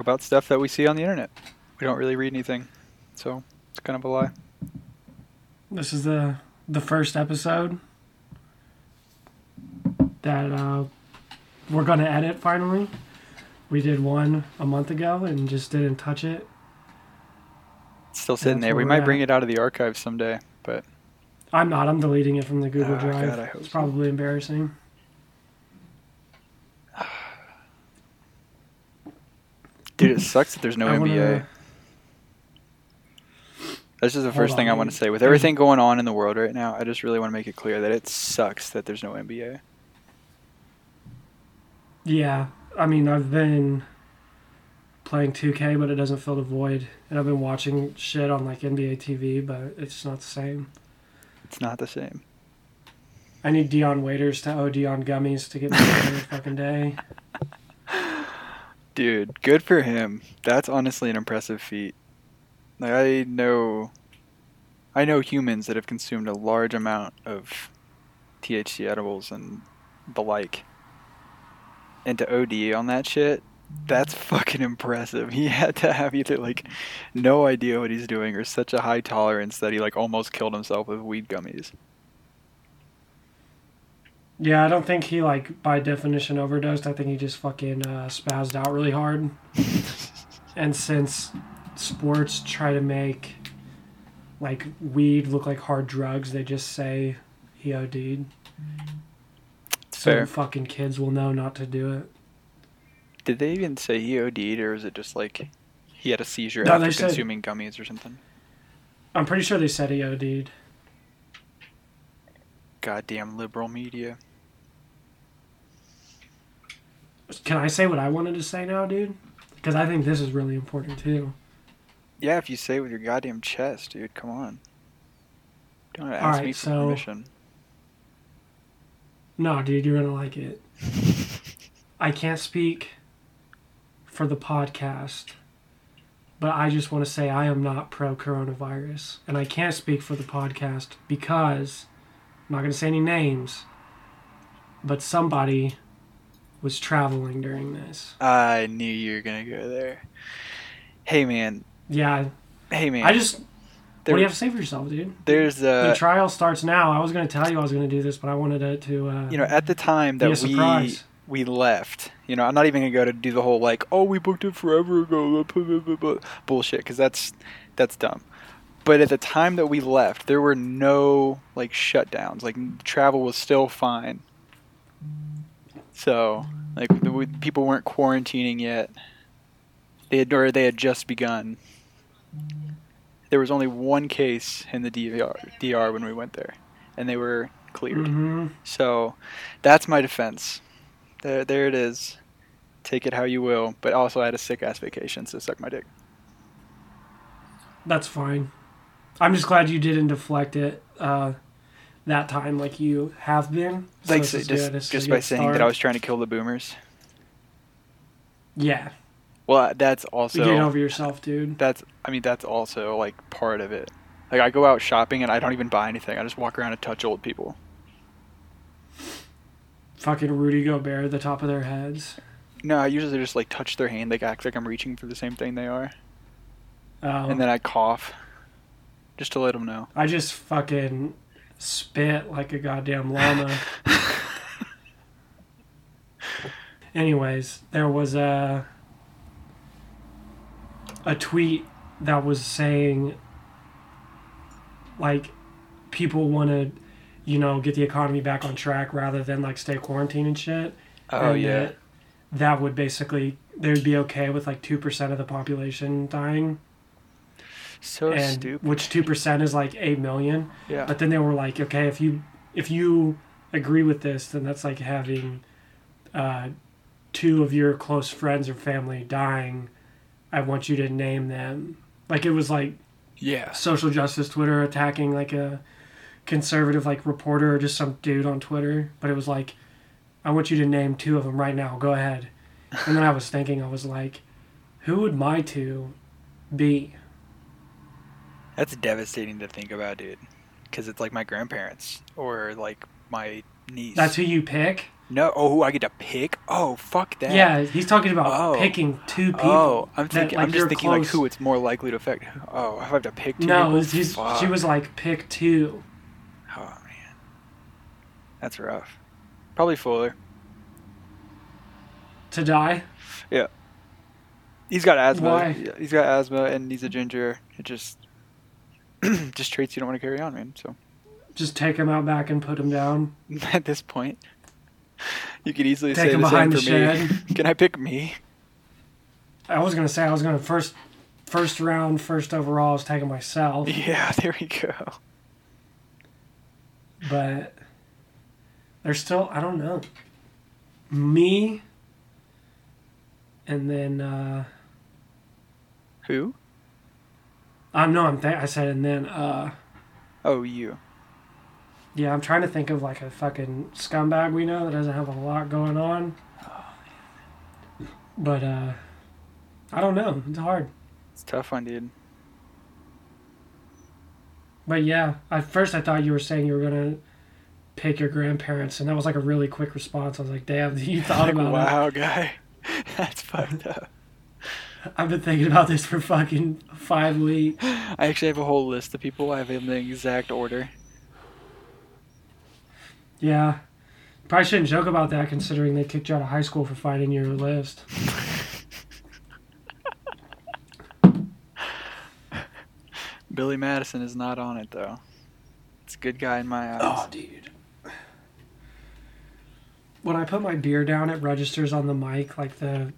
internet, where we talk about stuff that we see on the internet. We don't really read anything, so it's kind of a lie. This is the the first episode that uh, we're gonna edit finally. We did one a month ago and just didn't touch it. It's still sitting there. We might bring it out of the archive someday, but I'm not. I'm deleting it from the Google Ah, Drive. God, it's so. probably embarrassing. Dude, it sucks that there's no I NBA. wanna- That's just the Hold first thing I want to say. With everything going on in the world right now, I just really want to make it clear that it sucks that there's no NBA. Yeah, I mean, I've been playing 2K, but it doesn't fill the void. And I've been watching shit on like NBA TV, but it's not the same. It's not the same. I need Dion Waiters to OD on gummies to get me through the fucking day. Dude, good for him. That's honestly an impressive feat. Like I know I know humans that have consumed a large amount of THC edibles and the like. And to OD on that shit, that's fucking impressive. He had to have either like no idea what he's doing or such a high tolerance that he like almost killed himself with weed gummies. Yeah, I don't think he like by definition overdosed. I think he just fucking uh, spazzed out really hard. and since sports try to make like weed look like hard drugs, they just say he OD'd. So Fair. fucking kids will know not to do it. Did they even say he OD'd or is it just like he had a seizure No, after they said- consuming gummies or something? I'm pretty sure they said he OD'd. Goddamn liberal media. Can I say what I wanted to say now, dude? Because I think this is really important too. Yeah, if you say it with your goddamn chest, dude, come on. Don't ask Alright, me for so- permission. No, dude, you're gonna like it. I can't speak for the podcast, but I just want to say I am not pro coronavirus. And I can't speak for the podcast because I'm not going to say any names, but somebody was traveling during this. I knew you were gonna go there. Hey man, Yeah, hey man. I just. there, what do you have to say for yourself, dude? there's the uh, trial starts now. I was going to tell you I was going to do this, but I wanted it to. Uh, you know, at the time that we we left, you know, I'm not even gonna go to do the whole like, oh, we booked it forever ago, bullshit, because that's that's dumb. But at the time that we left, there were no like shutdowns. Like travel was still fine. So, like the, people weren't quarantining yet. They had or they had just begun. There was only one case in the DR, DR when we went there, and they were cleared. hmm So that's my defense. There, there it is. Take it how you will. But also, I had a sick ass vacation, so suck my dick. That's fine. I'm just glad you didn't deflect it uh, that time like you have been. So Like so just good. Just by saying that. I was trying to kill the boomers. Yeah, Well, that's you also get over yourself, dude. that's I mean that's also like part of it. Like I go out shopping and I don't even buy anything. I just walk around and touch old people. Fucking Rudy Gobert at the top of their heads. No, I usually just like touch their hand. Like act like I'm reaching for the same thing they are, Um, and then I cough, just to let them know. I just fucking spit like a goddamn llama. Anyways, there was a a tweet that was saying like people want to you know get the economy back on track rather than like stay quarantined and shit. oh and yeah. that, that would basically they would be okay with like two percent of the population dying, so and stupid. which two percent is like eight million. Yeah. But then they were like, okay, if you if you agree with this, then that's like having uh, two of your close friends or family dying. I want you to name them. Like it was like yeah. social justice Twitter attacking like a conservative like reporter or just some dude on Twitter. But it was like, I want you to name two of them right now. Go ahead. And then I was thinking, I was like, who would my two be? That's devastating to think about, dude. Because it's like my grandparents or like my niece. That's who you pick. No. Oh, who I get to pick. Oh, fuck that. Yeah, he's talking about Oh. picking two oh, people. Oh, I'm that, like, I'm just thinking like who it's more likely to affect. Oh, I have to pick two No, it people. was, he's, she was like, pick two. Oh man, that's rough. Probably Fuller. To die? Yeah. He's got asthma. Why? He's got asthma and he's a ginger. It just just traits you don't want to carry on, man. So Just take him out back and put him down. at this point, you could easily Take say him the behind for the me. Can I pick me? I was gonna say I was gonna first, first round, first overall. I was taking myself, Yeah, there we go. but there's still I don't know. Me. And then uh, Who? I know I'm th- I said and then uh, Oh, you. yeah I'm trying to think of like a fucking scumbag we know that doesn't have a lot going on. But uh, I don't know. It's hard. It's a tough one, dude. But yeah, at first I thought you were saying you were gonna pick your grandparents, and that was like a really quick response. I was like, "Damn, you thought Like, about it." wow, guy. That's fucked up. I've been thinking about this for fucking five weeks. I actually have a whole list of people. I have in the exact order. Yeah, probably shouldn't joke about that considering they kicked you out of high school for finding your list. Billy Madison is not on it though. It's a good guy in my eyes. Oh, dude. When I put my beer down, it registers on the mic like the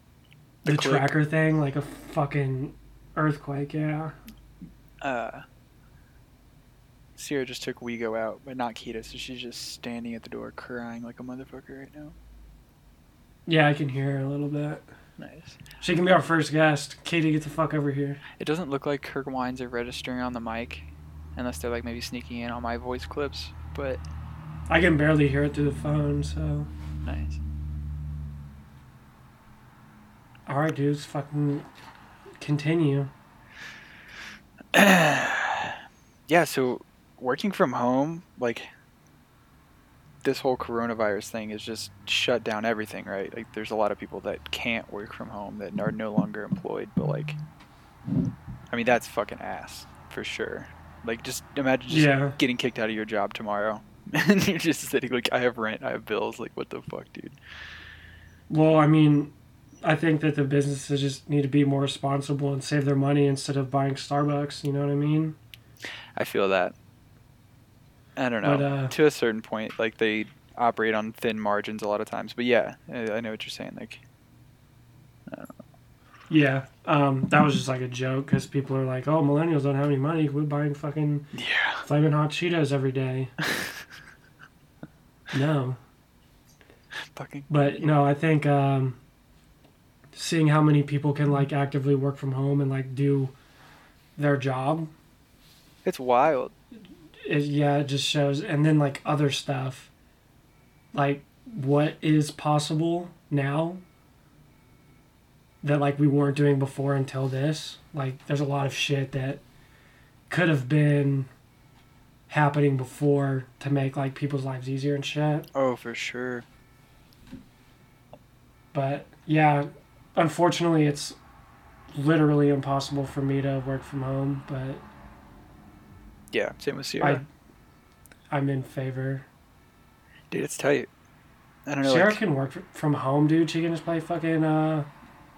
The the, tracker thing, like a fucking earthquake. Yeah. Uh, Sierra just took Wego out, but not Kita, so she's just standing at the door crying like a motherfucker right now. Yeah, I can hear her a little bit. Nice. She can be our first guest. Katie, get the fuck over here. It doesn't look like Kirk wines are registering on the mic, unless they're like maybe sneaking in on my voice clips. But I can barely hear it through the phone, so. nice. Alright, dudes, fucking continue. yeah, so working from home, like this whole coronavirus thing has just shut down everything, right? Like there's a lot of people that can't work from home that are no longer employed, but like I mean that's fucking ass for sure. Like just imagine just Yeah. getting kicked out of your job tomorrow. and you're just sitting like I have rent, I have bills, like what the fuck, dude? Well, I mean, I think that the businesses just need to be more responsible and save their money instead of buying Starbucks, you know what I mean? I feel that. I don't know. But, uh, to a certain point, like they operate on thin margins a lot of times. But yeah, I, know what you're saying. Like, Yeah, um, that was just like a joke because people are like, oh, millennials don't have any money. We're buying fucking yeah, flaming hot Cheetos every day. No. fucking. But no, I think um, seeing how many people can like actively work from home and like do their job It's wild. it, yeah, it just shows. And then like other stuff, like what is possible now that like we weren't doing before until this. Like there's a lot of shit that could have been happening before to make like people's lives easier and shit. Oh, for sure. But yeah, unfortunately, it's literally impossible for me to work from home. But Yeah, same with Sierra. I, I'm in favor. Dude, it's tight. I don't know. Sarah Like, can work from home, dude. She can just play fucking uh,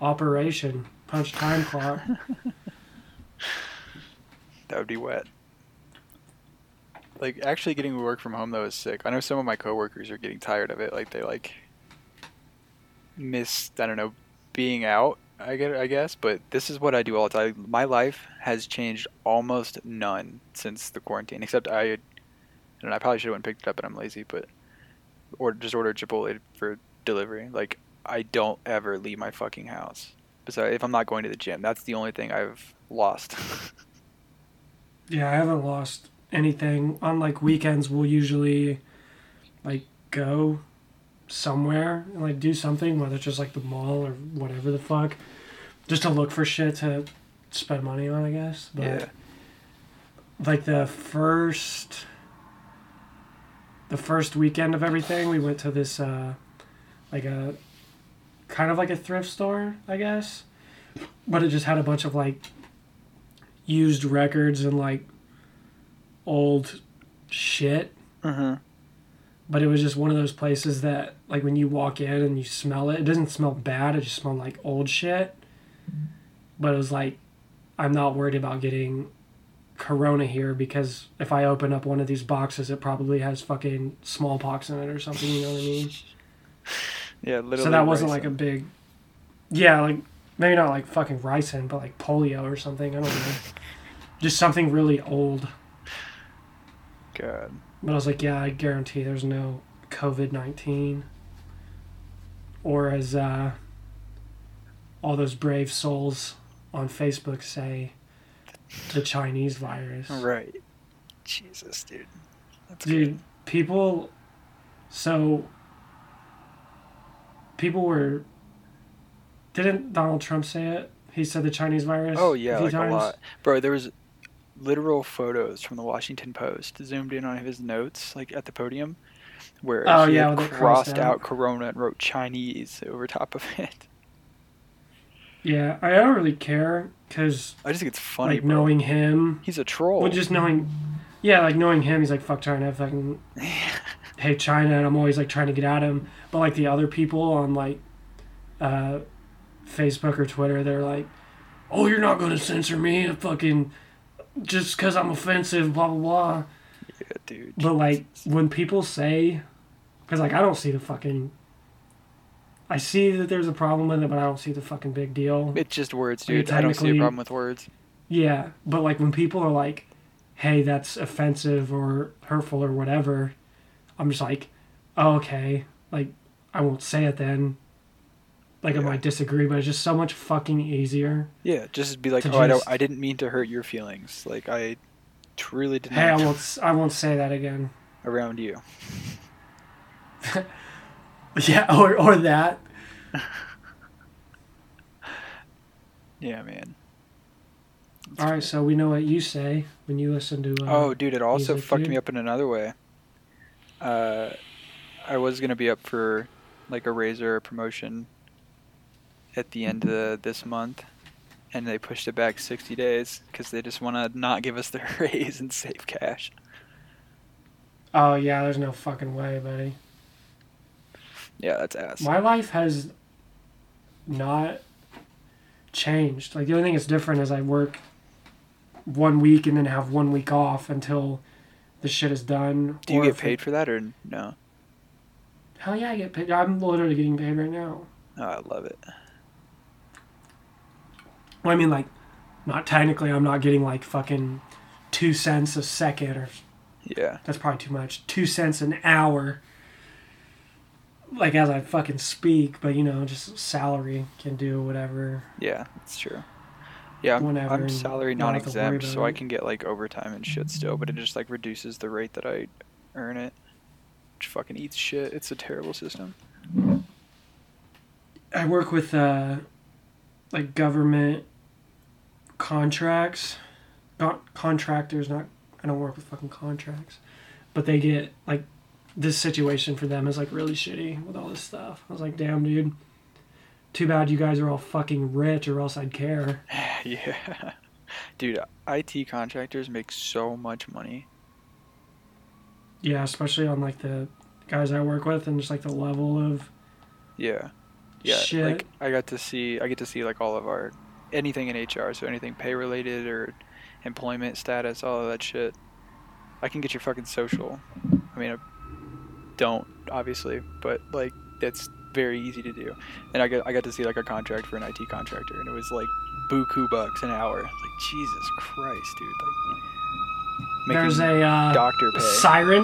Operation Punch Time Clock. that would be wet. Like, actually getting work from home though is sick. I know some of my coworkers are getting tired of it. Like, they like miss. I don't know, being out. I get. I guess, but this is what I do all the time. My life has changed almost none since the quarantine, except I. I don't know, I probably should have went picked it up, but I'm lazy. But or just order Chipotle for delivery. Like I don't ever leave my fucking house. Besides, if I'm not going to the gym, that's the only thing I've lost. yeah, I haven't lost anything. On like weekends, we'll usually like go somewhere and like do something, whether it's just like the mall or whatever the fuck, just to look for shit to spend money on, I guess. But yeah. like the first the first weekend of everything we went to this uh like a kind of like a thrift store, I guess. But it just had a bunch of like used records and like old shit. Uh-huh. But it was just one of those places that like when you walk in and you smell it, it doesn't smell bad, it just smelled like old shit. But it was like I'm not worried about getting corona here because if I open up one of these boxes it probably has fucking smallpox in it or something, you know what I mean? Yeah, literally. so that wasn't like a big yeah like maybe not like fucking ricin but like polio or something i don't know just something really old God. But i was like yeah i guarantee there's no covid-19 or as uh, all those brave souls on facebook say the chinese virus Right. Jesus, dude. That's Dude, good. people. So. People were. Didn't Donald Trump say it? He said the Chinese virus. Oh yeah, like times? a lot, bro. There was literal photos from the Washington Post zoomed in on his notes, like at the podium, where Oh, he yeah, had crossed out Corona and wrote Chinese over top of it. Yeah, I don't really care because I just think it's funny, like bro. knowing him, He's a troll. well, just knowing, yeah, like knowing him, he's like fuck China, fucking hate China, and I'm always like trying to get at him. But like the other people on like, uh, Facebook or Twitter, they're like, "Oh, you're not gonna censor me, fucking, just because I'm offensive, blah blah blah." yeah, dude. But like when people say, because like I don't see the fucking. I see that there's a problem with it, but I don't see the fucking big deal. It's just words, dude. I don't see a problem with words. Yeah, but like when people are like, "Hey, that's offensive or hurtful or whatever," I'm just like, oh, "Okay, like I won't say it then." Like I might disagree, but it's just so much fucking easier. Yeah, just be like, oh, I don't. I didn't mean to hurt your feelings. Like I truly did Hey, I won't. I won't say that again. around you. Yeah, or or that. Yeah, man. That's All right, cool. so we know what you say when you listen to. Uh, Oh, dude, it also fucked dude. me up in another way. Uh, I was gonna be up for like a razor promotion at the end of this month, and they pushed it back 60 days because they just want to not give us the raise and save cash. Oh yeah, there's no fucking way, buddy. Yeah, that's ass. My life has not changed. Like the only thing that's different is I work one week and then have one week off until the shit is done. Do you get paid for that or no? Hell yeah, I get paid. I'm literally getting paid right now. Oh, I love it. Well, I mean, like, not technically. I'm not getting like fucking two cents a second, or Yeah, that's probably too much. Two cents an hour. Like as I fucking speak, but you know, just salary can do whatever. yeah, that's true. Yeah, I'm, Whenever I'm salary not have to worry non-exempt, so I can get like overtime and shit still, but it just like reduces the rate that I earn it, which fucking eats shit. It's a terrible system. I work with uh, like government contracts, not contractors. Not I don't work with fucking contracts, but they get like this situation for them is like really shitty with all this stuff. I was like, damn, dude. Too bad you guys are all fucking rich, or else I'd care. yeah, dude, IT contractors make so much money. Yeah, especially on like the guys I work with, and just like the level of Yeah, yeah. shit. Like I got to see, I get to see like all of our anything in HR, so anything pay related or employment status, all of that shit. I can get your fucking social. I mean, I don't obviously, but like it's very easy to do. And I got I got to see like a contract for an IT contractor, and it was like buku bucks an hour. Like Jesus Christ, dude! Like There's a uh, doctor pay. siren.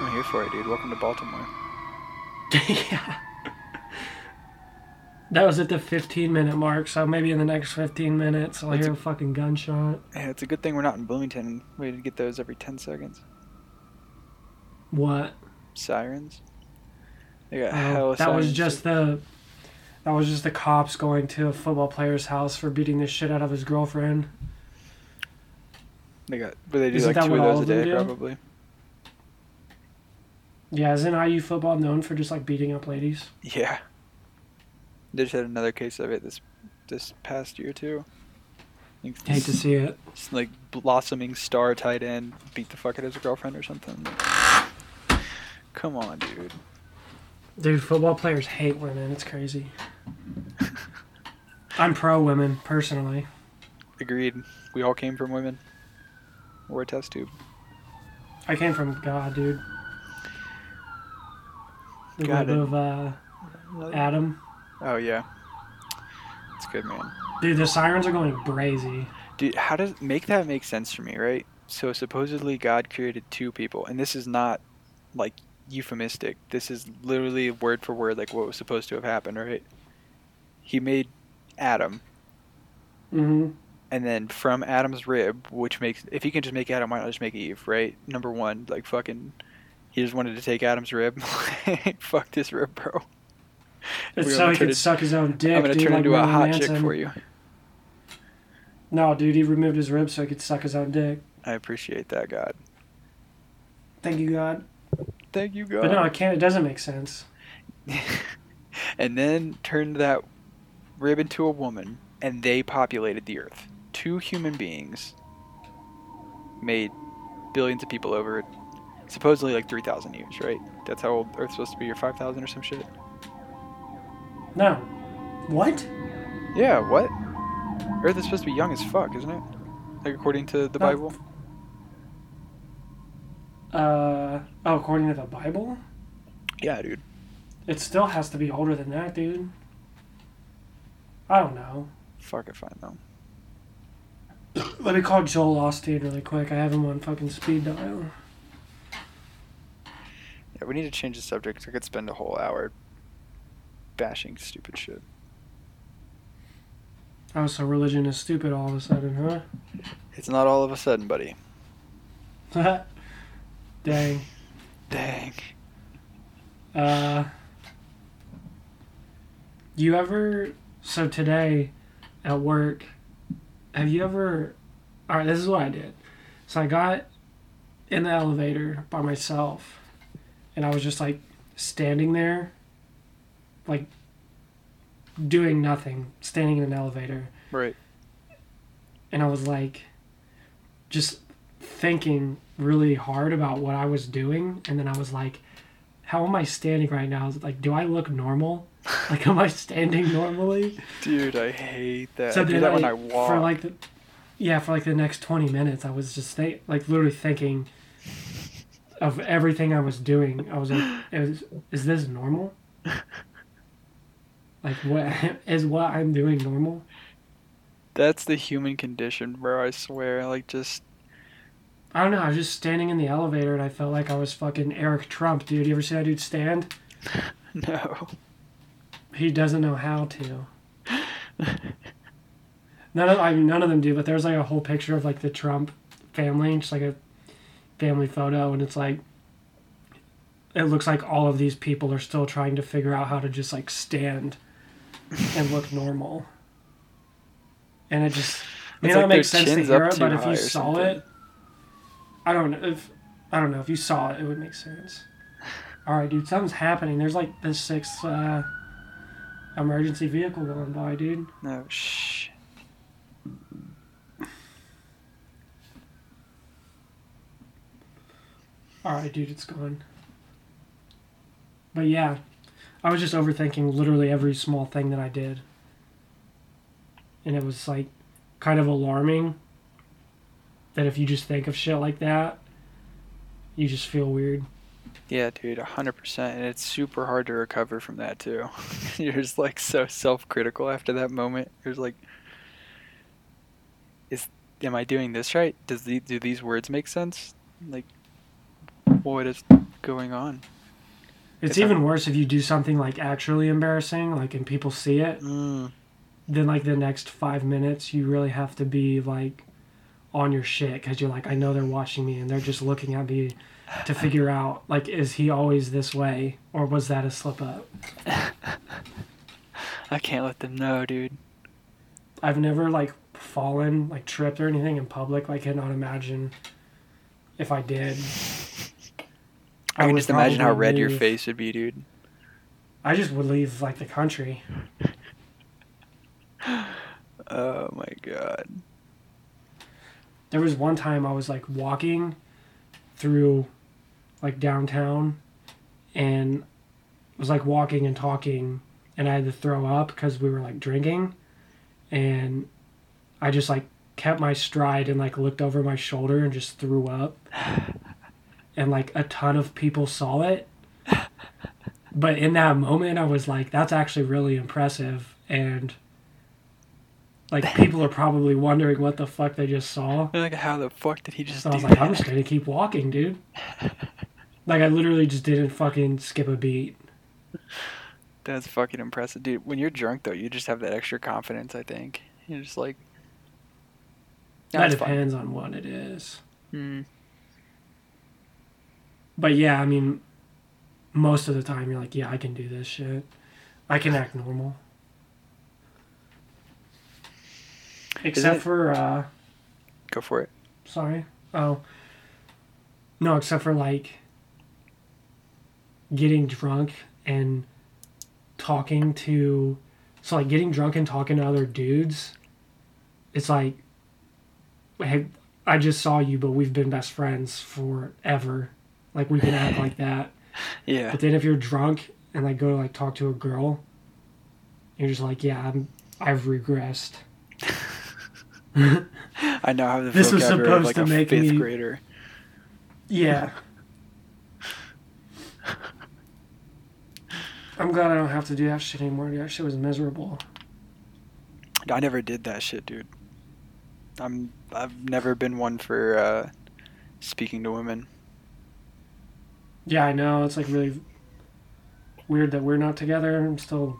I'm here for it, dude. Welcome to Baltimore. yeah. That was at the 15 minute mark, so maybe in the next 15 minutes I'll hear a- a fucking gunshot. Yeah, it's a good thing we're not in Bloomington. And we had to get those every ten seconds. What? Sirens. They got oh, hella that was just the that was just the cops going to a football player's house for beating the shit out of his girlfriend. They got, but they do Isn't like two of those a day, probably. Yeah, isn't IU football known for just like beating up ladies? Yeah. They just had another case of it this this past year too. Hate to see it. Just like blossoming star tight end beat the fuck out of his girlfriend or something. Come on, dude. Dude, football players hate women. It's crazy. I'm pro women, personally. Agreed. We all came from women. Or a test tube. I came from God, dude. The web of uh, Adam. Oh yeah. It's good, man. Dude, the sirens are going crazy. Dude, how does make that make sense for me, right? So supposedly God created two people, and this is not like euphemistic. This is literally word for word like what was supposed to have happened, right? He made Adam, hmm and then from Adam's rib, which makes if he can just make Adam, why not just make Eve, right? Number one, like fucking, he just wanted to take Adam's rib. Fuck this rib, bro. It's so he could suck his own dick. I'm gonna dude, turn like into a hot Manson. chick for you. No, dude, he removed his ribs so he could suck his own dick. I appreciate that, God. Thank you, God. Thank you, God. But no, it can't. It doesn't make sense. and then turned that rib into a woman, and they populated the earth. Two human beings made billions of people over supposedly like 3,000 years, right? That's how old Earth's supposed to be, or 5,000 or some shit. No. What? Yeah, what? Earth is supposed to be young as fuck, isn't it? Like according to the No. Bible? Uh. Oh, according to the Bible, Yeah, dude. it still has to be older than that, dude. I don't know. Fuck if I know. Let me call Joel Osteen really quick. I have him on fucking speed dial. Yeah, we need to change the subject. I could spend a whole hour bashing stupid shit. Oh, so religion is stupid all of a sudden, huh? It's not all of a sudden, buddy. Dang. Dang. Uh, you ever? So today, at work, have you ever? All right, this is what I did. So I got in the elevator by myself, and I was just like standing there, like doing nothing, standing in an elevator, Right. and I was like, just thinking really hard about what I was doing, and then I was like, how am I standing right now? Like, do I look normal? Like, am I standing normally? Dude, I hate that. so I do that I, when I walk. for like the, yeah, for like the next twenty minutes, I was just th- like literally thinking of everything I was doing. I was like, is, is this normal? Like, what is what I'm doing normal? That's the human condition, bro. I swear. Like, just I don't know. I was just standing in the elevator and I felt like I was fucking Eric Trump, dude. You ever see that dude stand? no. He doesn't know how to. None of I mean, none of them do, but there's like a whole picture of like the Trump family, just like a family photo, and it's like it looks like all of these people are still trying to figure out how to just like stand and look normal. And it just may It's not like make sense to hear it, but if you saw something. it, I don't know if I don't know if you saw it, it would make sense. All right, dude, something's happening. There's like the sixth uh, emergency vehicle going by, dude. No. Shh. All right, dude, it's gone. But yeah, I was just overthinking literally every small thing that I did. And it was like kind of alarming that if you just think of shit like that, you just feel weird. Yeah, dude, hundred percent, and it's super hard to recover from that too. You're just like so self-critical after that moment. You're like, is am I doing this right? Does the do these words make sense? Like, what is going on? It's It's a- even worse if you do something like actually embarrassing, like and people see it. Mm, Then like the next five minutes, you really have to be like on your shit because you're like, I know they're watching me and they're just looking at me to figure out like, is he always this way or was that a slip up? I can't let them know, dude. I've never like fallen, like tripped or anything in public. Like, I cannot imagine if I did. I, can just imagine how red your face would be, dude. I just would leave like the country. Oh my god. There was one time I was like walking through like downtown and was like walking and talking and I had to throw up because we were like drinking and I just like kept my stride and like looked over my shoulder and just threw up and like a ton of people saw it but in that moment I was like that's actually really impressive and like people are probably wondering what the fuck they just saw Like, how the fuck did he just so I was like, I'm just gonna keep walking, dude. like I literally just didn't fucking skip a beat. That's fucking impressive, dude. When you're drunk, though, you just have that extra confidence. I think you're just like. That it's fine." depends on what it is. Mm. But yeah, I mean, most of the time you're like, yeah, I can do this shit. I can act normal. Except it- for, uh, Go for it. sorry. Oh. No, except for like getting drunk and talking to so like getting drunk and talking to other dudes it's like hey i just saw you but we've been best friends forever like we can act like that Yeah. but then if you're drunk and like go to like talk to a girl you're just like yeah i'm i've regressed I now have the This was vocabulary of supposed like to a make fifth me- grader. Yeah. I'm glad I don't have to do that shit anymore. That shit was miserable. I never did that shit, dude. I'm. I've never been one for uh, speaking to women. Yeah, I know. It's like really weird that we're not together. I'm still.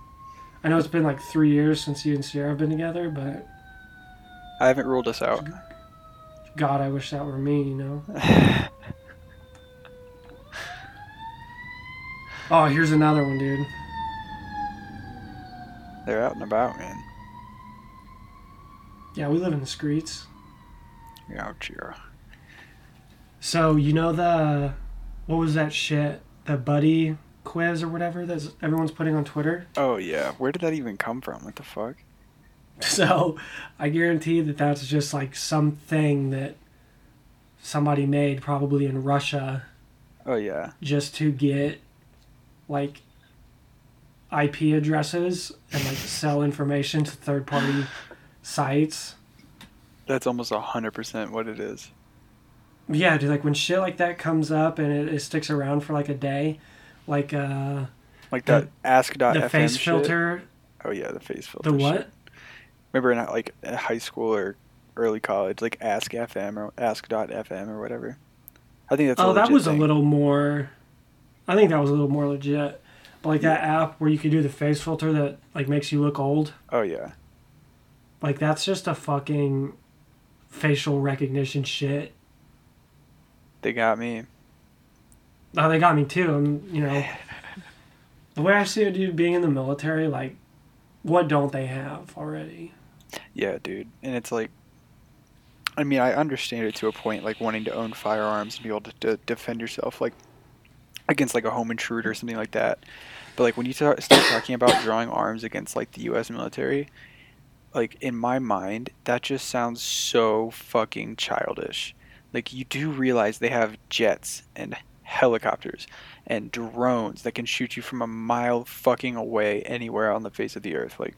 I know it's been like three years since you and Sierra have been together, but I haven't ruled us out. God, I wish that were me, you know? Oh, here's another one, dude. They're out and about, man. Yeah, we live in the streets. You're. So, you know the. What was that shit? The buddy quiz or whatever that everyone's putting on Twitter? Oh yeah. Where did that even come from? What the fuck? So I guarantee that that's just like something that somebody made probably in Russia Oh yeah. just to get like IP addresses and like sell information to third party sites. That's almost a hundred percent what it is. Yeah, dude, like when shit like that comes up and it, it sticks around for like a day, like uh Like The- that ask.fm the face shit. filter, Oh yeah, the face filter. the shit. what? Remember in like high school or early college, like Ask FM or Ask.fm or whatever. I think that's. a Oh, that was thing. a little more. I think that was a little more legit. But like that app where you could do the face filter that like makes you look old, Oh yeah. like that's just a fucking facial recognition shit. They got me. Oh, they got me too. I'm, you know, the way I see it, dude, being in the military, like, what don't they have already? Yeah, dude. And it's like, I mean, I understand it to a point, like wanting to own firearms and be able to, to defend yourself, like against like a home intruder or something like that. But like when you start, start talking about drawing arms against like the U.S. military, like in my mind, that just sounds so fucking childish. Like you do realize they have jets and helicopters and drones that can shoot you from a mile fucking away anywhere on the face of the earth. Like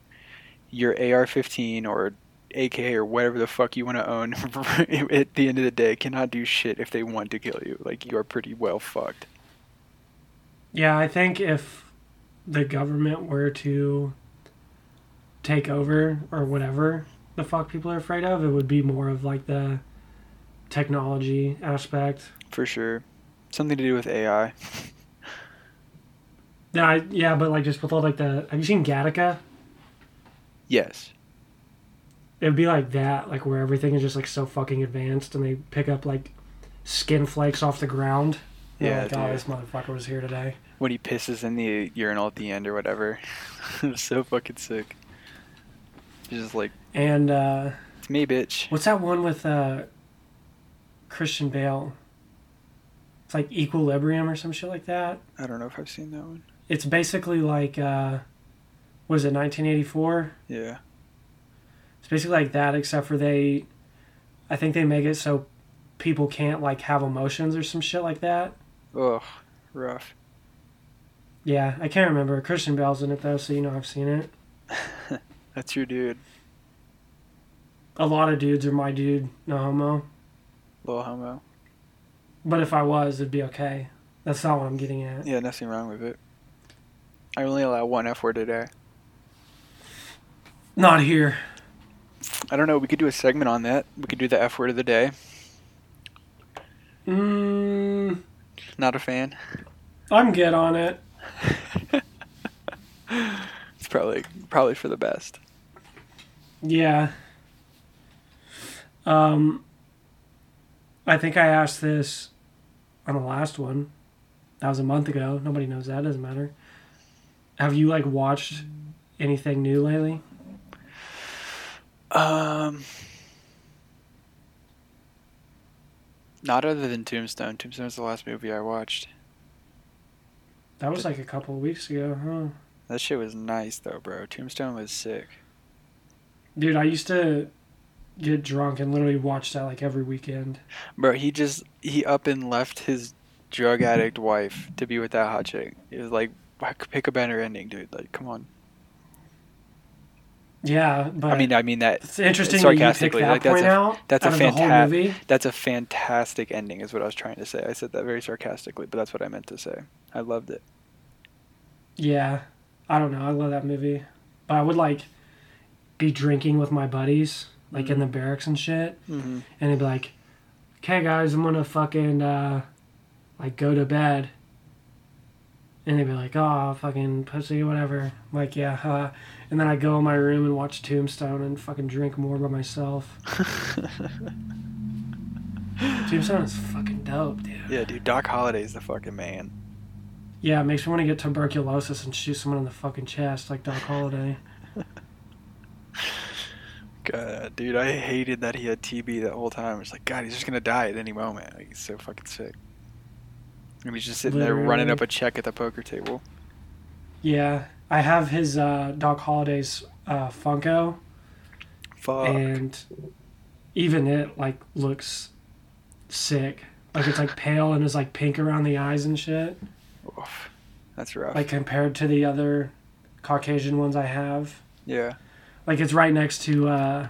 your AR-15 or AK or whatever the fuck you want to own at the end of the day cannot do shit if they want to kill you. Like you are pretty well fucked. Yeah, I think if the government were to take over or whatever the fuck people are afraid of, it would be more of like the technology aspect. For sure. Something to do with AI. Yeah, I, yeah, but like just with all like the have you seen Gattaca? Yes. It would be like that, like where everything is just like so fucking advanced, and they pick up like skin flakes off the ground. Yeah, like, oh, this motherfucker was here today. When he pisses in the urinal at the end or whatever. it's so fucking sick. Just like, And uh, it's me, bitch. what's that one with uh, Christian Bale? It's like Equilibrium or some shit like that. I don't know if I've seen that one. It's basically like, uh, was it 1984? Yeah. It's basically like that, except for they, I think they make it so people can't like have emotions or some shit like that. Ugh, rough. Yeah, I can't remember. Christian Bale's in it though, so you know I've seen it. That's your dude, A lot of dudes are my dude, no homo. Little homo. But if I was, it'd be okay. That's not what I'm getting at. Yeah, nothing wrong with it. I only allow one F word a day. Not here. I don't know. We could do a segment on that. We could do the F word of the day. Mm, Not a fan. I'm good on it. It's probably probably for the best. Yeah. Um, I think I asked this on the last one. That was a month ago. Nobody knows that. Doesn't matter. Have you like watched anything new lately? Um, not other than Tombstone. Tombstone was the last movie I watched. That was like a couple of weeks ago, huh? That shit was nice though, bro. Tombstone was sick. Dude, I used to get drunk and literally watch that like every weekend. Bro, he just he up and left his drug addict wife to be with that hot chick. It was like pick a better ending, dude. Like, come on. Yeah, but I mean, I mean that it's interesting sarcastically, that like, that's point a- out. that's a out of the whole fanta- movie. that's a fantastic ending, is what I was trying to say. I said that very sarcastically, but that's what I meant to say. I loved it. Yeah, I don't know. I love that movie, but I would like be drinking with my buddies, like in the barracks and shit, Mm-hmm. and he'd be like, "Okay, guys, I'm gonna fucking uh, like go to bed," and they'd be like, "Oh, fucking pussy, whatever." I'm like, yeah, huh. and then I'd go in my room and watch Tombstone and fucking drink more by myself. Tombstone is fucking dope, dude. yeah, dude. Doc Holliday's the fucking man. Yeah, it makes me want to get tuberculosis and shoot someone in the fucking chest like Doc Holliday. God, dude, I hated that he had TB that whole time. It's like, God, he's just gonna die at any moment. Like, he's so fucking sick. And he's just sitting there running up a check at the poker table. Yeah, I have his uh, Doc Holliday's uh, Funko, Fuck. and even it like looks sick. Like it's like pale and is like pink around the eyes and shit. Oof. That's rough. Like compared to the other Caucasian ones I have. yeah. Like it's right next to uh,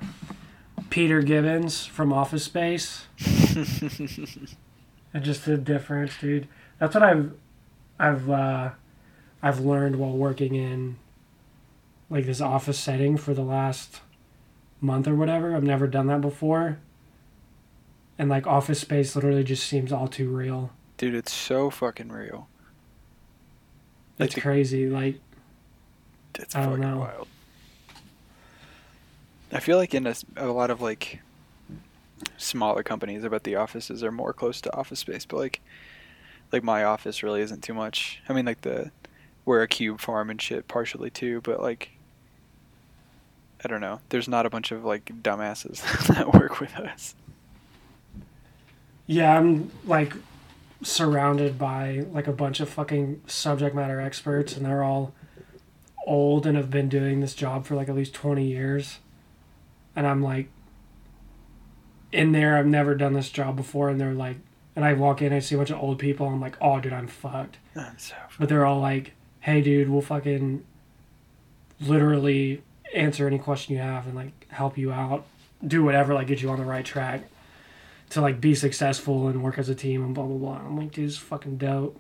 Peter Gibbons from Office Space. And just the difference, dude. That's what I've I've uh I've learned while working in like this office setting for the last month or whatever. I've never done that before. And like office space literally just seems all too real. Dude, it's so fucking real. It's Like- crazy. Like It's I don't fucking know. wild. I feel like in a lot of like smaller companies, bet the offices are more close to office space. But like, like my office really isn't too much. I mean, like the we're a cube farm and shit, partially too. But like, I don't know. There's not a bunch of like dumbasses that work with us. yeah, I'm like surrounded by like a bunch of fucking subject matter experts and they're all old and have been doing this job for like at least 20 years. And I'm like in there, I've never done this job before and they're like and I walk in, I see a bunch of old people, I'm like, "Oh, dude, I'm fucked." I'm so But they're all like, "Hey, dude, we'll fucking literally answer any question you have and like help you out, do whatever, like get you on the right track to like be successful and work as a team and blah blah blah." I'm like, "Dude, it's fucking dope."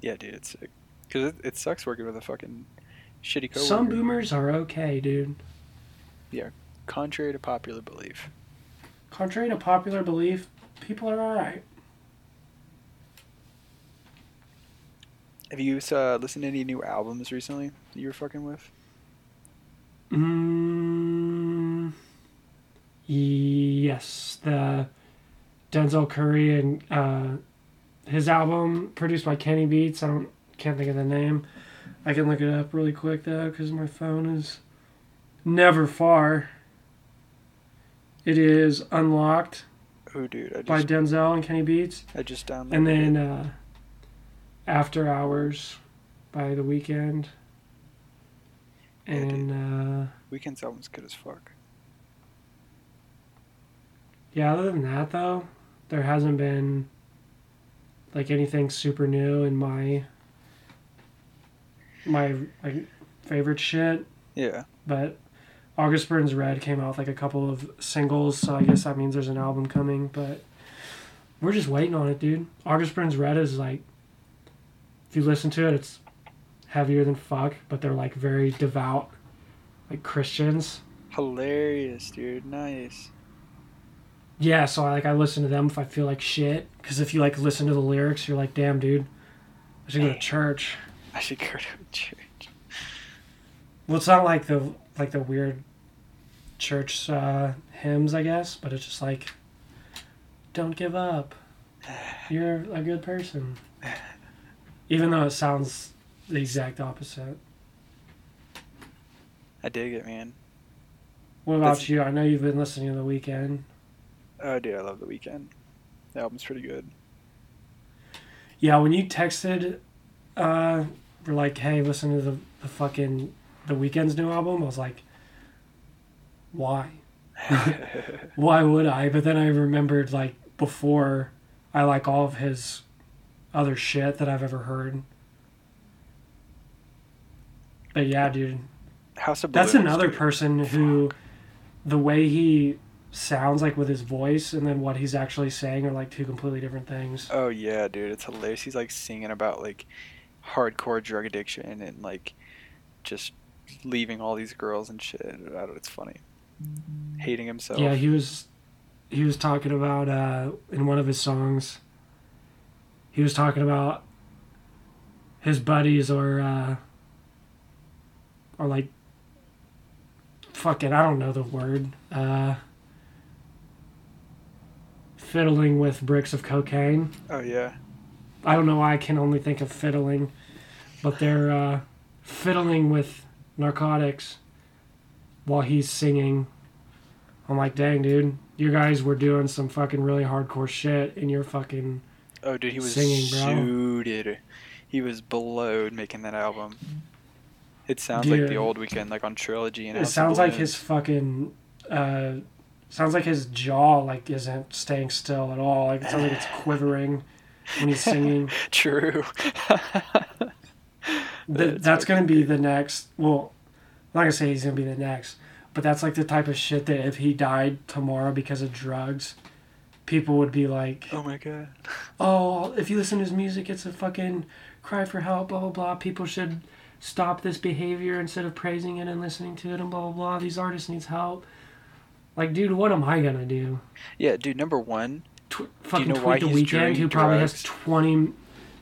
yeah, dude. It's sick. Cause it, it sucks working with a fucking shitty coworker. Some boomers are okay, dude. Contrary to popular belief. Contrary to popular belief, people are alright. Have you uh, listened to any new albums recently that you were fucking with? Mm, yes, the Denzel Curry and uh, his album produced by Kenny Beats. I don't can't think of the name. I can look it up really quick though because my phone is never far. It is unlocked. Oh, dude, I by Denzel and Kenny Beats, I just downloaded. and then uh, After Hours by The Yeah, dude. and uh, Weeknd's album's good as fuck. yeah. Other than that, though, there hasn't been like anything super new in my my like favorite shit. Yeah. But August Burns Red came out with like a couple of singles, so I guess that means there's an album coming. But we're just waiting on it, dude. August Burns Red is like, if you listen to it, it's heavier than fuck, but they're like very devout, like Christians. Hilarious, dude. Nice. Yeah, so I like I listen to them if I feel like shit, because if you like listen to the lyrics, you're like, damn, dude, I should go to church. I should go to church. Well, it's not like the like the weird church uh, hymns, I guess, but it's just like, don't give up. You're a good person. Even though it sounds the exact opposite. I dig it, man. What about That's- you? I know you've been listening to the Weeknd. Oh, dude, I love the Weeknd. The album's pretty good. Yeah, when you texted, uh, were like, hey, listen to the, the fucking the Weeknd's new album. I was like, why? why would I? But then I remembered like before I like all of his other shit that I've ever heard. But yeah, dude, House of that's another dude. person who the way he sounds like with his voice and then what he's actually saying are like two completely different things. Oh yeah, dude, it's hilarious. He's like singing about like hardcore drug addiction and like just leaving all these girls and shit. I don't know, it's funny. Hating himself. Yeah, he was he was talking about uh in one of his songs he was talking about his buddies or uh or like fuck it, I don't know the word. Uh fiddling with bricks of cocaine. Oh yeah. I don't know why I can only think of fiddling, but they're uh, fiddling with narcotics while he's singing. I'm like, dang, dude, you guys were doing some fucking really hardcore shit, and you're fucking. Oh dude, he was Singing, bro. suited. He was blowed making that album. It sounds like the old Weeknd, like on Trilogy and It House sounds like his fucking. Uh, sounds like his jaw like isn't staying still at all. Like it sounds like it's quivering when he's singing. True. Th- That's that's gonna be the next. Well, I'm not gonna say he's gonna be the next, but that's like the type of shit that if he died tomorrow because of drugs, people would be like, oh my god. "Oh, if you listen to his music, it's a fucking cry for help." Blah blah blah. People should stop this behavior instead of praising it and listening to it and blah blah blah. These artists needs help. Like, dude, what am I gonna do? Yeah, dude. Number one. Tw- fucking know tweet the Weeknd, who probably has twenty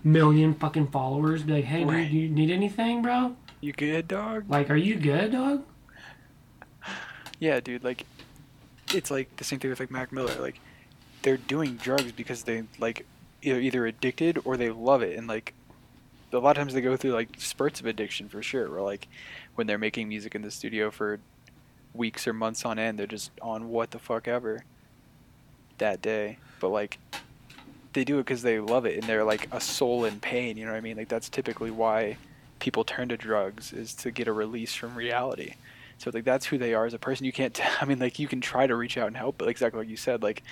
million fucking followers. Be like, "Hey, Right. dude, you need anything, bro? You good, dog? Like, are you good, dog?" Yeah, dude. Like, it's like the same thing with like Mac Miller. Like, they're doing drugs because they like either either addicted or they love it, and like a lot of times they go through like spurts of addiction for sure. Where like when they're making music in the studio for weeks or months on end, they're just on what the fuck ever that day. But like they do it because they love it and they're like a soul in pain. You know what I mean? Like that's typically why people turn to drugs is to get a release from reality. So like that's who they are as a person. You can't. T- I mean, like you can try to reach out and help, but exactly like you said, like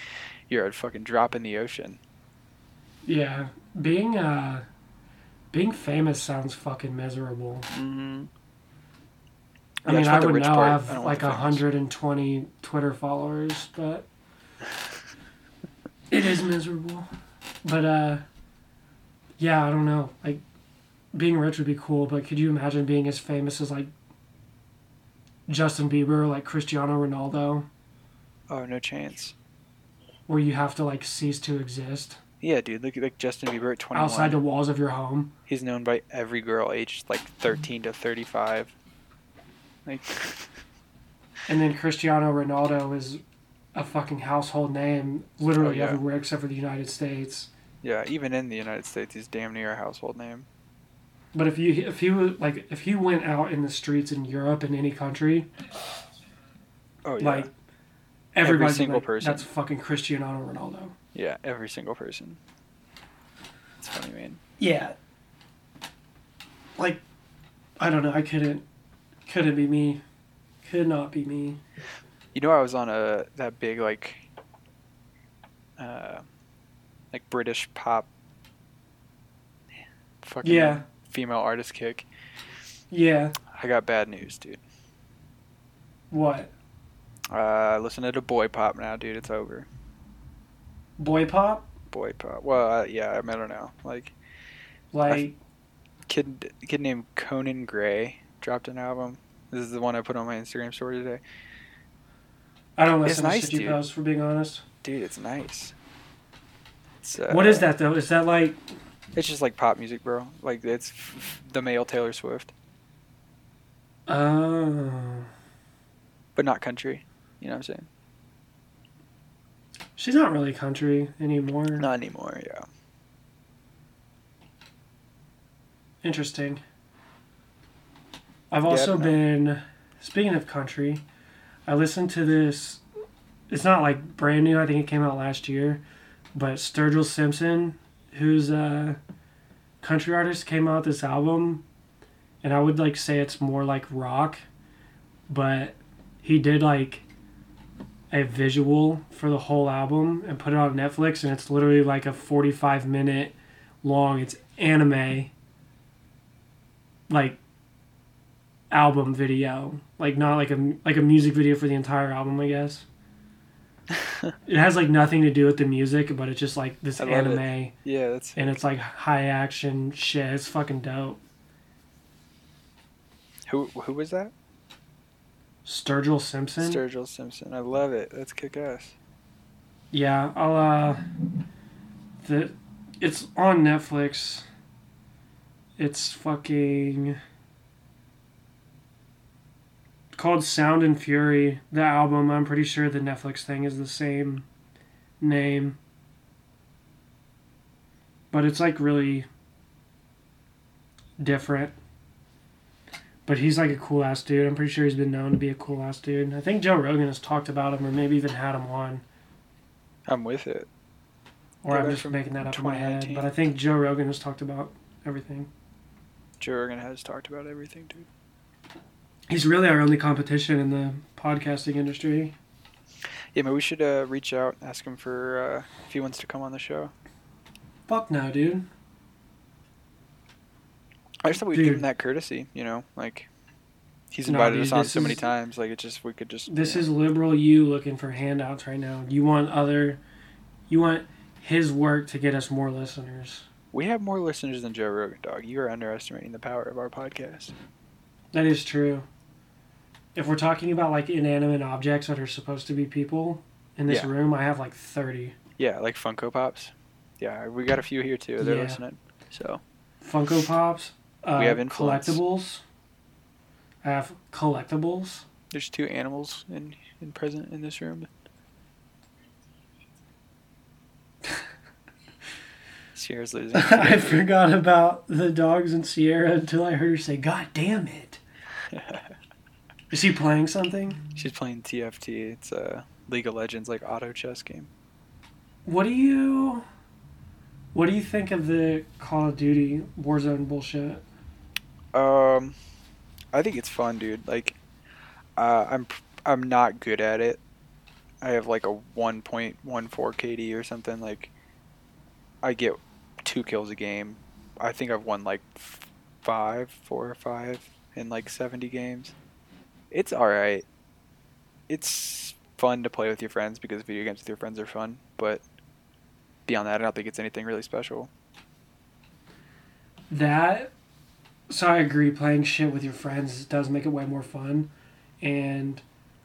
you're a fucking drop in the ocean. Yeah, being uh, being famous sounds fucking miserable. Mm-hmm. I mean, I would now have like a hundred and twenty Twitter followers, but it is miserable. But uh, yeah, I don't know. Like, being rich would be cool, but could you imagine being as famous as like Justin Bieber, like Cristiano Ronaldo, Oh, no chance. where you have to like cease to exist Yeah, dude. Look at like Justin Bieber at 21. outside the walls of your home? He's known by every girl aged like 13 to 35. Like, And then Cristiano Ronaldo is a fucking household name, literally Oh, yeah. everywhere except for the United States. yeah, even in the United States, he's damn near a household name. But if you if you like if you went out in the streets in Europe in any country, Oh yeah. like every single like, person. That's fucking Cristiano Ronaldo. Yeah, every single person. It's funny, man. Yeah. Like, I don't know. I couldn't. Couldn't be me. Could not be me. You know, I was on a that big like, uh, like British pop. Fucking Yeah. Female artist kick. Yeah. I got bad news, dude. What? Uh, listening to boy pop now, dude. It's over. Boy pop? Boy pop. Well, uh, yeah, I, mean, I don't know. Like Like, kid, kid named Conan Gray dropped an album. This is the one I put on my Instagram story today. I don't It's listen nice, to you post, for being honest. Dude, it's nice. It's, uh, what is that, though? Is that like. It's just like pop music, bro. Like it's the male Taylor Swift, Oh. but not country. You know what I'm saying? She's not really country anymore. Not anymore. Yeah. Interesting. I've also don't been speaking of country, I listened to this it's not like brand new, I think it came out last year, but Sturgill Simpson, who's a country artist, came out this album and I would like say it's more like rock, but he did like a visual for the whole album and put it on Netflix and it's literally like a 45 minute long it's anime like album video. Like not like a like a music video for the entire album i guess it has like nothing to do with the music but it's just like this love it. anime Yeah, that's and it's like high action shit it's fucking dope who who was that? sturgill simpson Sturgill Simpson. I love it. That's kick ass. yeah i'll uh the it's on netflix it's fucking called sound and fury the album. I'm pretty sure the netflix thing is the same name. But it's like really different. But he's like a cool ass dude. I'm pretty sure he's been known to be a cool ass dude. I think joe rogan has talked about him or maybe even had him on. I'm with it. or I'm just making that up in my head but i think joe rogan has talked about everything. Joe Rogan has talked about everything, dude. He's really our only competition in the podcasting industry Yeah, but we should uh, reach out, and ask him for uh, if he wants to come on the show. fuck no dude I just thought we'd give him that courtesy, you know, like he's No, invited dude, us on so many times. Like it just we could just. this yeah. is liberal you looking for handouts right now you want other you want his work to get us more listeners We have more listeners than Joe Rogan, dog. You are underestimating the power of our podcast. that is true if we're talking about like inanimate objects that are supposed to be people in this Yeah. room i have like 30 Yeah, like Funko Pops. Yeah, we got a few here too. They're Yeah. listening. So funko pops uh, We have influence. collectibles i have collectibles there's two animals in in present in this room. Sierra's losing. I forgot about the dogs and Sierra until I heard her say, God damn it. Is he playing something? She's playing TFT. It's a League of Legends like auto chess game. What do you what do you think of the Call of Duty Warzone bullshit? Um, I think it's fun, dude. Like, uh, I'm I'm not good at it. I have like a 1.14 KD or something. Like, I get two kills a game. I think I've won like f- five, four or five in like 70 games. It's all right. It's fun to play with your friends because video games with your friends are fun, but beyond that, I don't think it's anything really special. That so I agree playing shit with your friends does make it way more fun and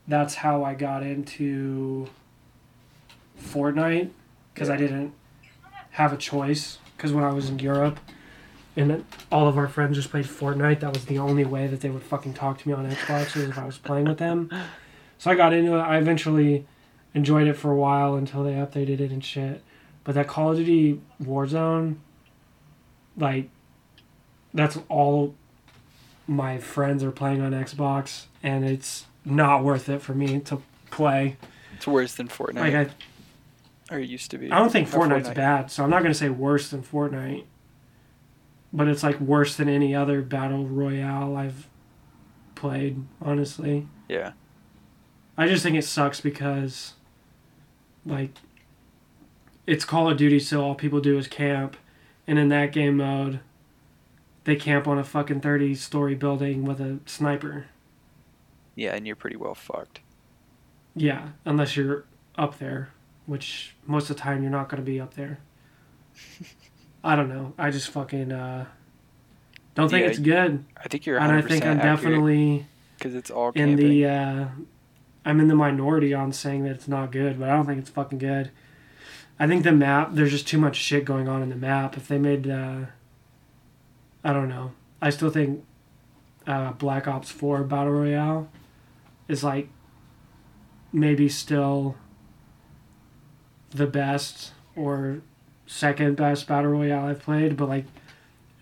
that's how I got into Fortnite because I didn't have a choice because when I was in Europe and all of our friends just played Fortnite that was the only way that they would fucking talk to me on Xbox is if I was playing with them so I got into it I eventually enjoyed it for a while until they updated it and shit but that Call of Duty Warzone like that's all my friends are playing on Xbox, and it's not worth it for me to play. It's worse than Fortnite, Like I, or it used to be. I don't think Or Fortnite's bad, so I'm not gonna say worse than Fortnite. But it's like worse than any other battle royale I've played, honestly. Yeah, I just think it sucks because, like, it's Call of Duty, so all people do is camp, and in that game mode, they camp on a fucking thirty-story building with a sniper. yeah, and you're pretty well fucked. Yeah, unless you're up there, which most of the time you're not going to be up there. I don't know. I just fucking uh, don't think Yeah, it's good, I think you're. and I think I'm definitely because it's all in the. Uh, I'm in the minority on saying that it's not good, but I don't think it's fucking good. I think the map. There's just too much shit going on in the map. If they made, uh, I don't know. I still think uh, Black Ops Four Battle Royale is like maybe still the best or second best battle royale I've played, but like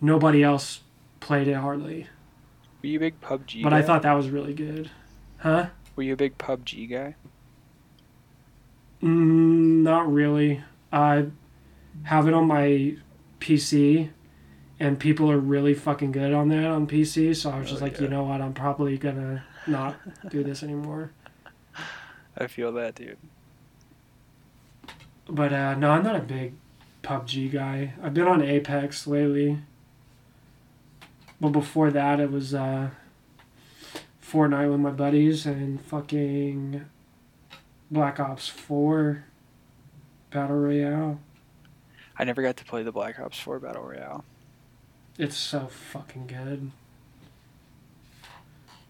nobody else played it hardly. Were you a big PUBG? But guy? I thought that was really good. Huh? Were you a big PUBG guy? Mm, not really. I have it on my PC, and people are really fucking good on that on PC. So I was just Oh, like, yeah. you know what? I'm probably gonna not do this anymore. I feel that, dude. But uh, no, I'm not a big PUBG guy. I've been on Apex lately. But before that, it was uh, Fortnite with my buddies and fucking Black Ops 4 Battle Royale. I never got to play the Black Ops 4 Battle Royale. It's so fucking good.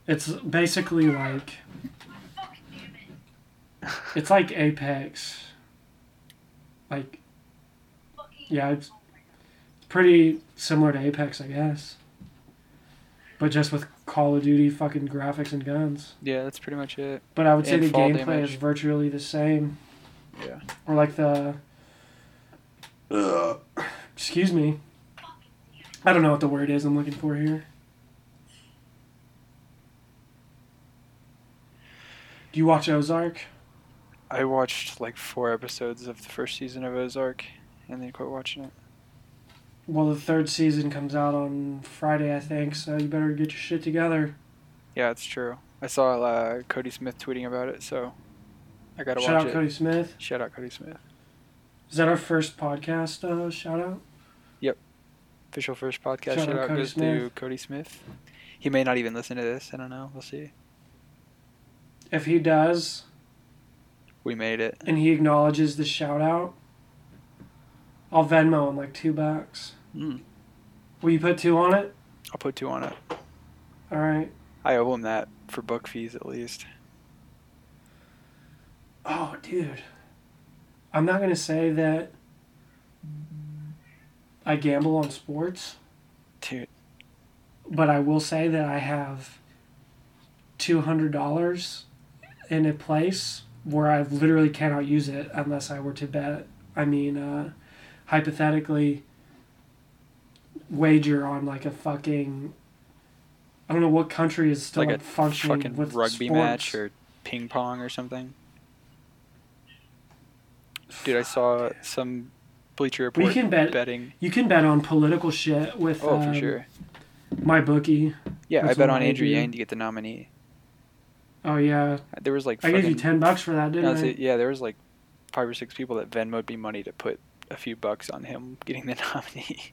It's basically like it's like Apex. Like yeah, it's pretty similar to Apex, I guess. But just with Call of Duty fucking graphics and guns. Yeah, that's pretty much it. But I would say And the gameplay damage. is virtually the same. Yeah. Or like the excuse me. I don't know what the word is I'm looking for here. Do you watch Ozark? I watched like four episodes of the first season of Ozark and then quit watching it. Well, the third season comes out on Friday, I think, so you better get your shit together. Yeah, it's true. I saw uh, Cody Smith tweeting about it, so I gotta Shout watch out. Cody Smith. Shout out Cody Smith. Is that our first podcast uh, shout out? Yep. Official first podcast Shout shout, out out goes to Cody Smith. He may not even listen to this. I don't know. We'll see. If he does We made it. and he acknowledges the shout out, I'll Venmo him like two bucks. Mm. Will you put two on it? I'll put two on it. All right. I owe him that for book fees at least. Oh, dude. I'm not going to say that I gamble on sports, Dude, but I will say that I have $200 in a place where I literally cannot use it unless I were to bet. I mean, uh, hypothetically, wager on like a fucking. I don't know what country is still like like, a functioning fucking with rugby sports. match or ping pong or something. Dude, I saw some Bleacher We Report can bet- betting. You can bet on political shit with Oh, um, for sure. my bookie. Yeah, I bet on Andrew. Yang to get the nominee. Oh yeah, There was like I gave you ten bucks for that, No, didn't I? yeah, there was like five or six people that Venmo'd me money to put a few bucks on him getting the nominee.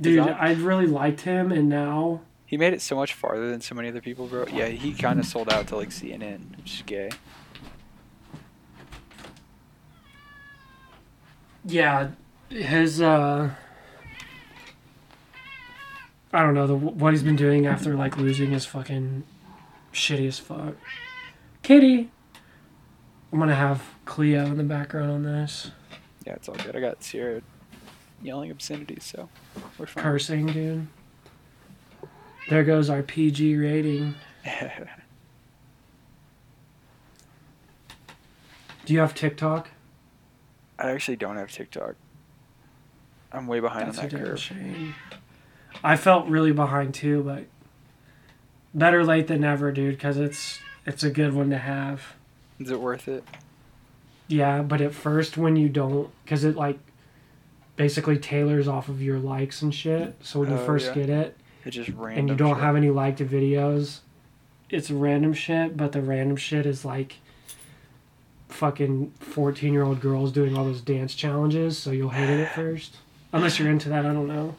Dude, I really liked him, and now He made it so much farther than so many other people, bro. Yeah, he kind of sold out to like CNN, which is gay. yeah, his uh, I don't know the what he's been doing after like losing his fucking shitty as fuck. Kitty, I'm gonna have Cleo in the background on this Yeah, it's all good. I got Sierra yelling obscenities, so we're fine. cursing, dude. There goes our PG rating. Do you have TikTok? I actually don't have TikTok. I'm way behind That's on that curve. shame. I felt really behind too, but better late than never, dude. Because it's it's a good one to have. Is it worth it? Yeah, but at first when you don't, because it like basically tailors off of your likes and shit. So when you Oh, first yeah. get it It's just random. and you don't shit. have any liked videos, it's random shit. But the random shit is like fucking fourteen year old girls doing all those dance challenges. So you'll hate it at first, unless you're into that. I don't know.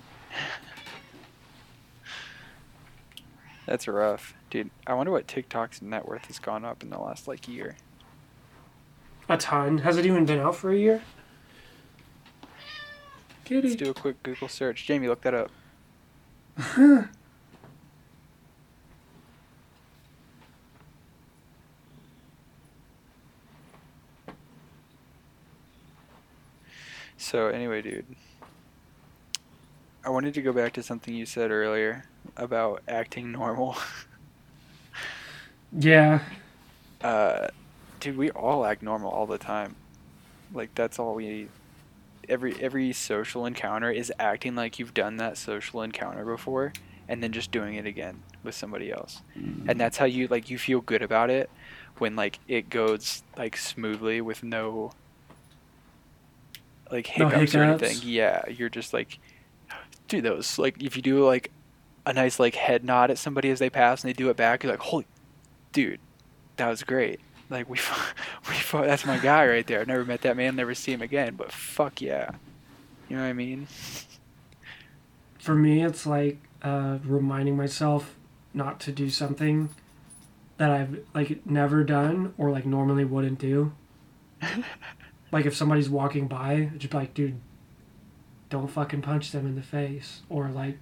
That's rough, dude. I wonder what TikTok's net worth has gone up in the last like year. A ton. Has it even been out for a year? Let's do a quick Google search. Jamie, look that up. So anyway, dude, I wanted to go back to something you said earlier about acting normal. Yeah. uh, dude, we all act normal all the time. Like that's all we. Every every social encounter is acting like you've done that social encounter before, and then just doing it again with somebody else, and mm-hmm. that's how you like you feel good about it when like it goes like smoothly with no like No hiccups or anything. Yeah, you're just like do those like if you do like a nice like head nod at somebody as they pass and they do it back, you're like, holy, dude, that was great. Like we, we, fought, that's my guy right there. I've never met that man, never see him again. But fuck yeah, you know what I mean? For me, it's like uh, reminding myself not to do something that I've like never done or like normally wouldn't do. like if somebody's walking by, just be like, dude, don't fucking punch them in the face, or like,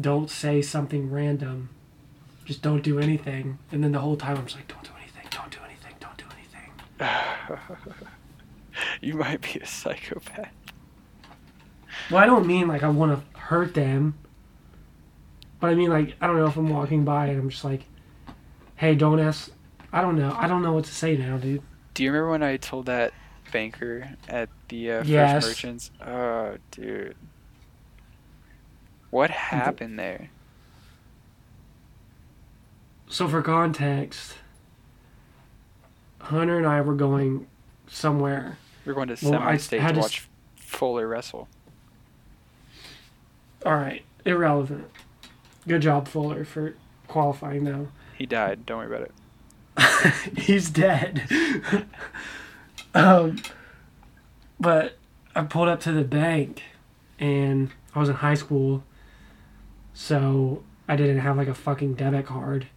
don't say something random. Just don't do anything. And then the whole time I'm just like, don't do anything, don't do anything, don't do anything. you might be a psychopath. Well, I don't mean like I want to hurt them, but I mean like I don't know if I'm walking by and I'm just like, hey, don't ask. I don't know. I don't know what to say now, dude. Do you remember when I told that banker at the uh, Yes. First Merchants? Oh, dude. What happened there? So for context, Hunter and I were going somewhere. We are going to Well, I semi-state had to to s- watch Fuller wrestle. All right, irrelevant. Good job, Fuller, for qualifying though. He died. Don't worry about it. He's dead. um, but I pulled up to the bank, and I was in high school, so I didn't have like a fucking debit card.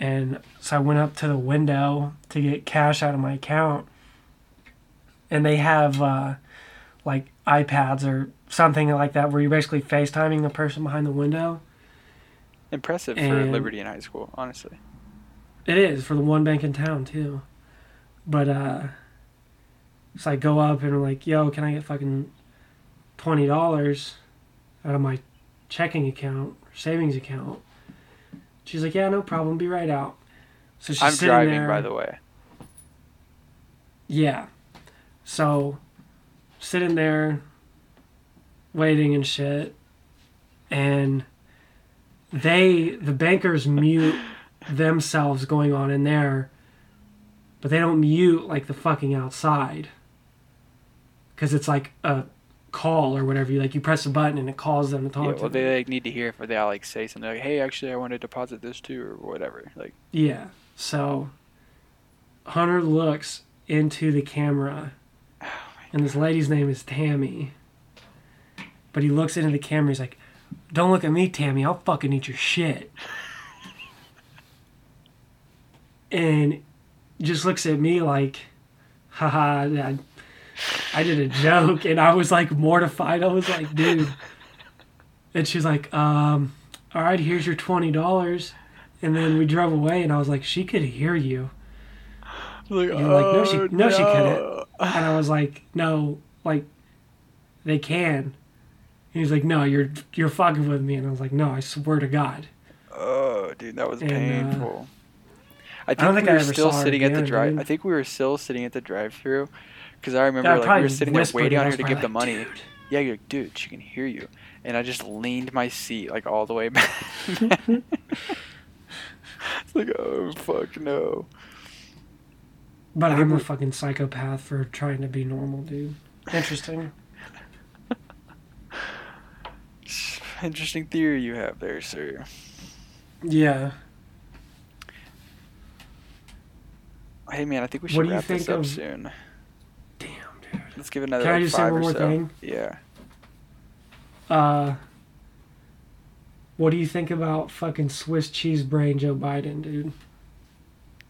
And so I went up to the window to get cash out of my account, and they have uh, like iPads or something like that where you're basically FaceTiming the person behind the window. Impressive for Liberty in high school, honestly. It is for the one bank in town too. But uh so I go up and I'm like, yo, can I get fucking twenty dollars out of my checking account or savings account? She's like, Yeah, no problem, be right out. So she's I'm sitting driving, there. by the way. Yeah. So sitting there waiting and shit and they the bankers mute themselves going on in there but they don't mute like the fucking outside because it's like a call or whatever you like you press a button and it calls them to talk Yeah, to well, them. they like need to hear if they like say something like, "Hey, actually, I want to deposit this too," or whatever. Like, Yeah. So Hunter looks into the camera, oh and this lady's name is Tammy. But he looks into the camera. He's like, "Don't look at me, Tammy. I'll fucking eat your shit." And just looks at me like, haha, I, I did a joke. And I was like mortified. I was like, dude. And she's like, um, all right, here's your $20. And then we drove away, and I was like, she could hear you. like, You're like, no, she- "Oh, no, she couldn't." And I was like, no, like, they can. And he's like, no, you're you're fucking with me. And I was like, no, I swear to God. Oh, dude, that was And, uh, painful. I think think we I were ever still sitting at the drive. dude. I think we were still sitting at the drive-through, because I remember Yeah, I like we were sitting there waiting on her to give the money. "Dude." Yeah, you're like, dude, she can hear you, and I just leaned my seat like all the way back. it's like, oh fuck no. But I'm a fucking psychopath for trying to be normal, dude. Interesting. Interesting theory you have there, sir. yeah. Hey man, I think we should wrap this up of- soon. Let's give it another Can I like, just say one more so. thing? Yeah. Uh, what do you think about fucking Swiss cheese brain Joe Biden, dude?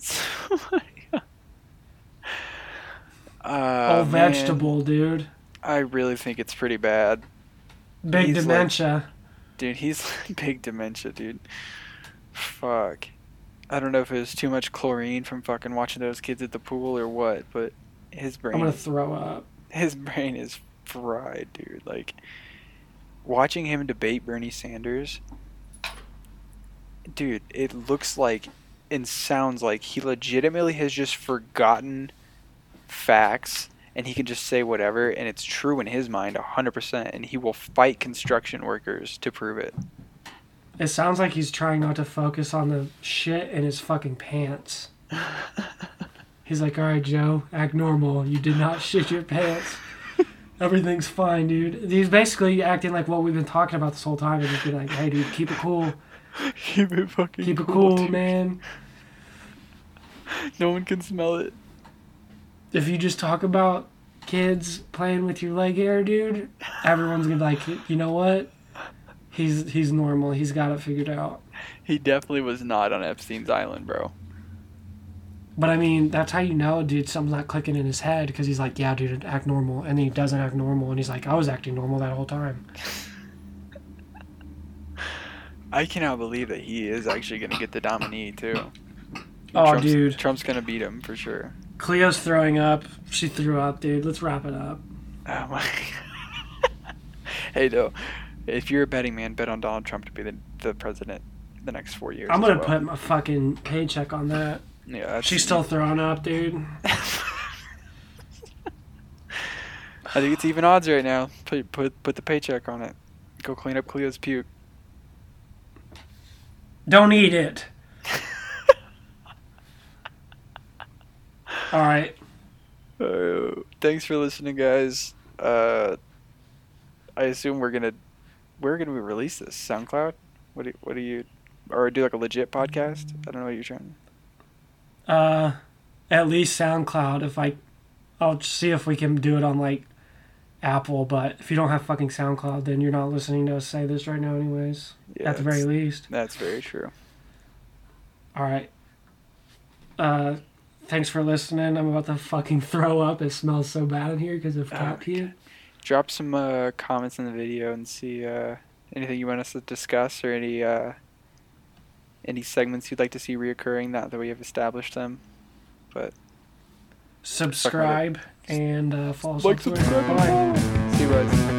uh, All man, vegetable, dude. I really think it's pretty bad. Big He's like- dementia. Dude, he's big dementia, dude. Fuck. I don't know if it was too much chlorine from fucking watching those kids at the pool or what, but his brain I'm gonna throw up. His brain is fried, dude. Like watching him debate Bernie Sanders, dude, it looks like and sounds like he legitimately has just forgotten facts and he can just say whatever and it's true in his mind 100% and he will fight construction workers to prove it. It sounds like he's trying not to focus on the shit in his fucking pants. He's like, all right, Joe, act normal. You did not shit your pants. Everything's fine, dude. He's basically acting like what we've been talking about this whole time. And just be like, hey, dude, keep it cool. Keep it fucking Keep it cool, dude. man. No one can smell it. If you just talk about kids playing with your leg hair, dude, everyone's gonna be like, you know what? He's he's normal. He's got it figured out. He definitely was not on Epstein's island, bro. But I mean, that's how you know, dude, something's not clicking in his head because he's like, yeah, dude, act normal. And then he doesn't act normal. And he's like, I was acting normal that whole time. I cannot believe that he is actually going to get the nominee too. Oh, Trump's, dude. Trump's going to beat him for sure. Cleo's throwing up. She threw up, dude. Let's wrap it up. Oh my. hey, though, if you're a betting man, bet on Donald Trump to be the, the president the next four years. I'm gonna well. put my fucking paycheck on that. Yeah, She's still throwing up, dude. I think it's even odds right now. Put put put the paycheck on it. Go clean up Cleo's puke. Don't eat it. All right. Uh, thanks for listening, guys. Uh, I assume we're gonna we're gonna release this SoundCloud. What do what do you or do like a legit podcast? I don't know what you're trying. Uh, at least SoundCloud. If I, I'll see if we can do it on like Apple. But if you don't have fucking SoundCloud, then you're not listening to us say this right now, anyways. Yeah, at the very least. That's very true. All right. Uh, thanks for listening. I'm about to fucking throw up. It smells so bad in here because of Oh cat pee. Drop some uh, comments in the video and see uh, anything you want us to discuss or any uh, any segments you'd like to see reoccurring. Not that we have established them. But subscribe and uh, follow us Like, on Twitter. subscribe. Bye. See you guys.